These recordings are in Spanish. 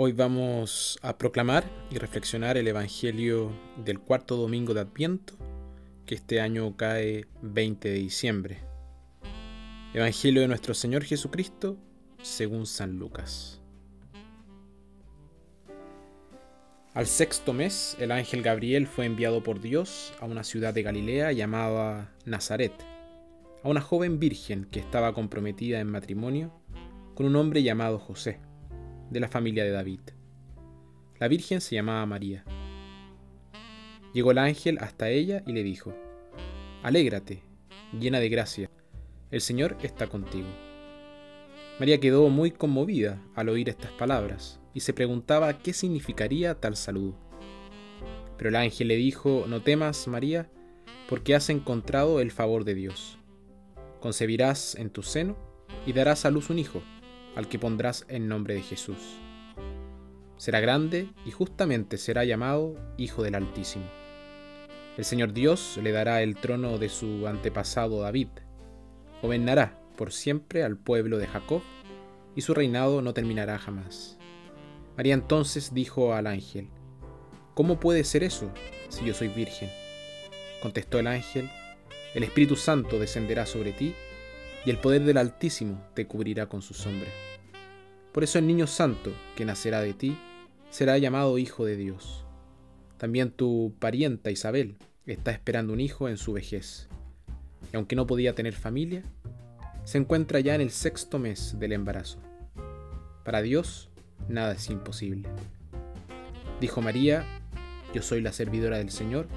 Hoy vamos a proclamar y reflexionar el Evangelio del cuarto domingo de Adviento, que este año cae 20 de diciembre. Evangelio de nuestro Señor Jesucristo según San Lucas. Al sexto mes, el ángel Gabriel fue enviado por Dios a una ciudad de Galilea llamada Nazaret, a una joven virgen que estaba comprometida en matrimonio con un hombre llamado José de la familia de David. La Virgen se llamaba María. Llegó el ángel hasta ella y le dijo, Alégrate, llena de gracia, el Señor está contigo. María quedó muy conmovida al oír estas palabras y se preguntaba qué significaría tal saludo. Pero el ángel le dijo, No temas, María, porque has encontrado el favor de Dios. Concebirás en tu seno y darás a luz un hijo al que pondrás el nombre de Jesús. Será grande y justamente será llamado Hijo del Altísimo. El Señor Dios le dará el trono de su antepasado David. Gobernará por siempre al pueblo de Jacob, y su reinado no terminará jamás. María entonces dijo al ángel, ¿Cómo puede ser eso si yo soy virgen? Contestó el ángel, El Espíritu Santo descenderá sobre ti, y el poder del Altísimo te cubrirá con su sombra. Por eso el niño santo que nacerá de ti será llamado Hijo de Dios. También tu parienta Isabel está esperando un hijo en su vejez. Y aunque no podía tener familia, se encuentra ya en el sexto mes del embarazo. Para Dios, nada es imposible. Dijo María, yo soy la servidora del Señor,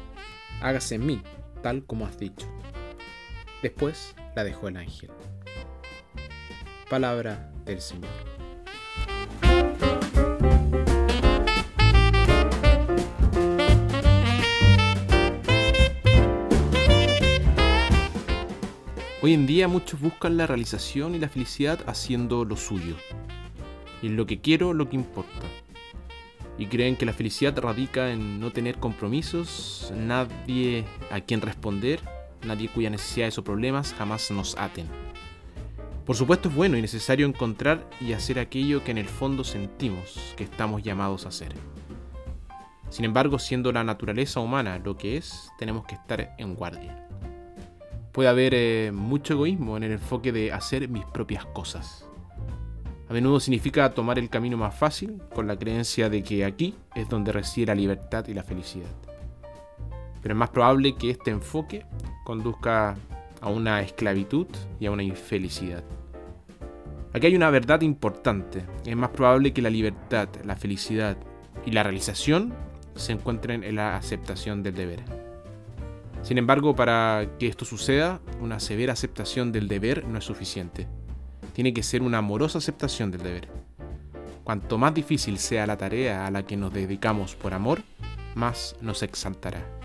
hágase en mí tal como has dicho. Después la dejó el ángel. Palabra del Señor. Hoy en día muchos buscan la realización y la felicidad haciendo lo suyo. Y en lo que quiero, lo que importa. Y creen que la felicidad radica en no tener compromisos, nadie a quien responder, nadie cuya necesidades o problemas jamás nos aten. Por supuesto es bueno y necesario encontrar y hacer aquello que en el fondo sentimos que estamos llamados a hacer. Sin embargo, siendo la naturaleza humana lo que es, tenemos que estar en guardia puede haber eh, mucho egoísmo en el enfoque de hacer mis propias cosas. A menudo significa tomar el camino más fácil con la creencia de que aquí es donde reside la libertad y la felicidad. Pero es más probable que este enfoque conduzca a una esclavitud y a una infelicidad. Aquí hay una verdad importante. Es más probable que la libertad, la felicidad y la realización se encuentren en la aceptación del deber. Sin embargo, para que esto suceda, una severa aceptación del deber no es suficiente. Tiene que ser una amorosa aceptación del deber. Cuanto más difícil sea la tarea a la que nos dedicamos por amor, más nos exaltará.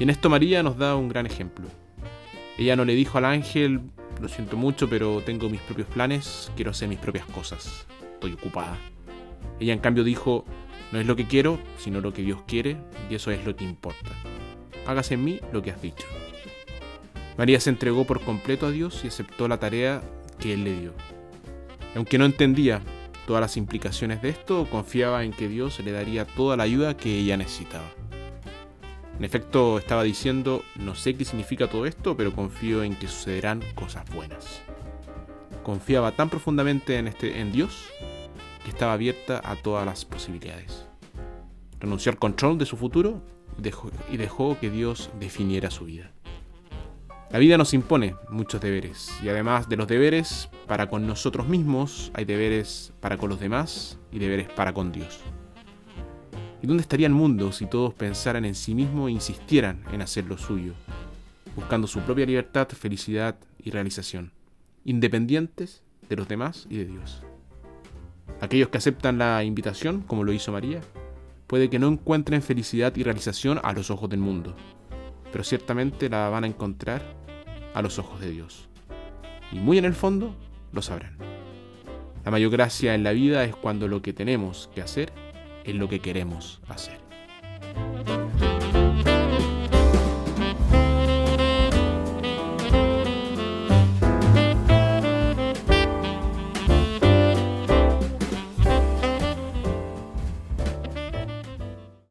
Y en esto María nos da un gran ejemplo. Ella no le dijo al ángel, lo siento mucho, pero tengo mis propios planes, quiero hacer mis propias cosas, estoy ocupada. Ella en cambio dijo, no es lo que quiero, sino lo que Dios quiere, y eso es lo que importa hágase en mí lo que has dicho. María se entregó por completo a Dios y aceptó la tarea que Él le dio. aunque no entendía todas las implicaciones de esto, confiaba en que Dios le daría toda la ayuda que ella necesitaba. En efecto, estaba diciendo, no sé qué significa todo esto, pero confío en que sucederán cosas buenas. Confiaba tan profundamente en, este, en Dios que estaba abierta a todas las posibilidades. Renunció al control de su futuro y dejó que Dios definiera su vida. La vida nos impone muchos deberes y además de los deberes para con nosotros mismos hay deberes para con los demás y deberes para con Dios. ¿Y dónde estaría el mundo si todos pensaran en sí mismos e insistieran en hacer lo suyo, buscando su propia libertad, felicidad y realización, independientes de los demás y de Dios? Aquellos que aceptan la invitación, como lo hizo María, puede que no encuentren felicidad y realización a los ojos del mundo, pero ciertamente la van a encontrar a los ojos de Dios. Y muy en el fondo lo sabrán. La mayor gracia en la vida es cuando lo que tenemos que hacer es lo que queremos hacer.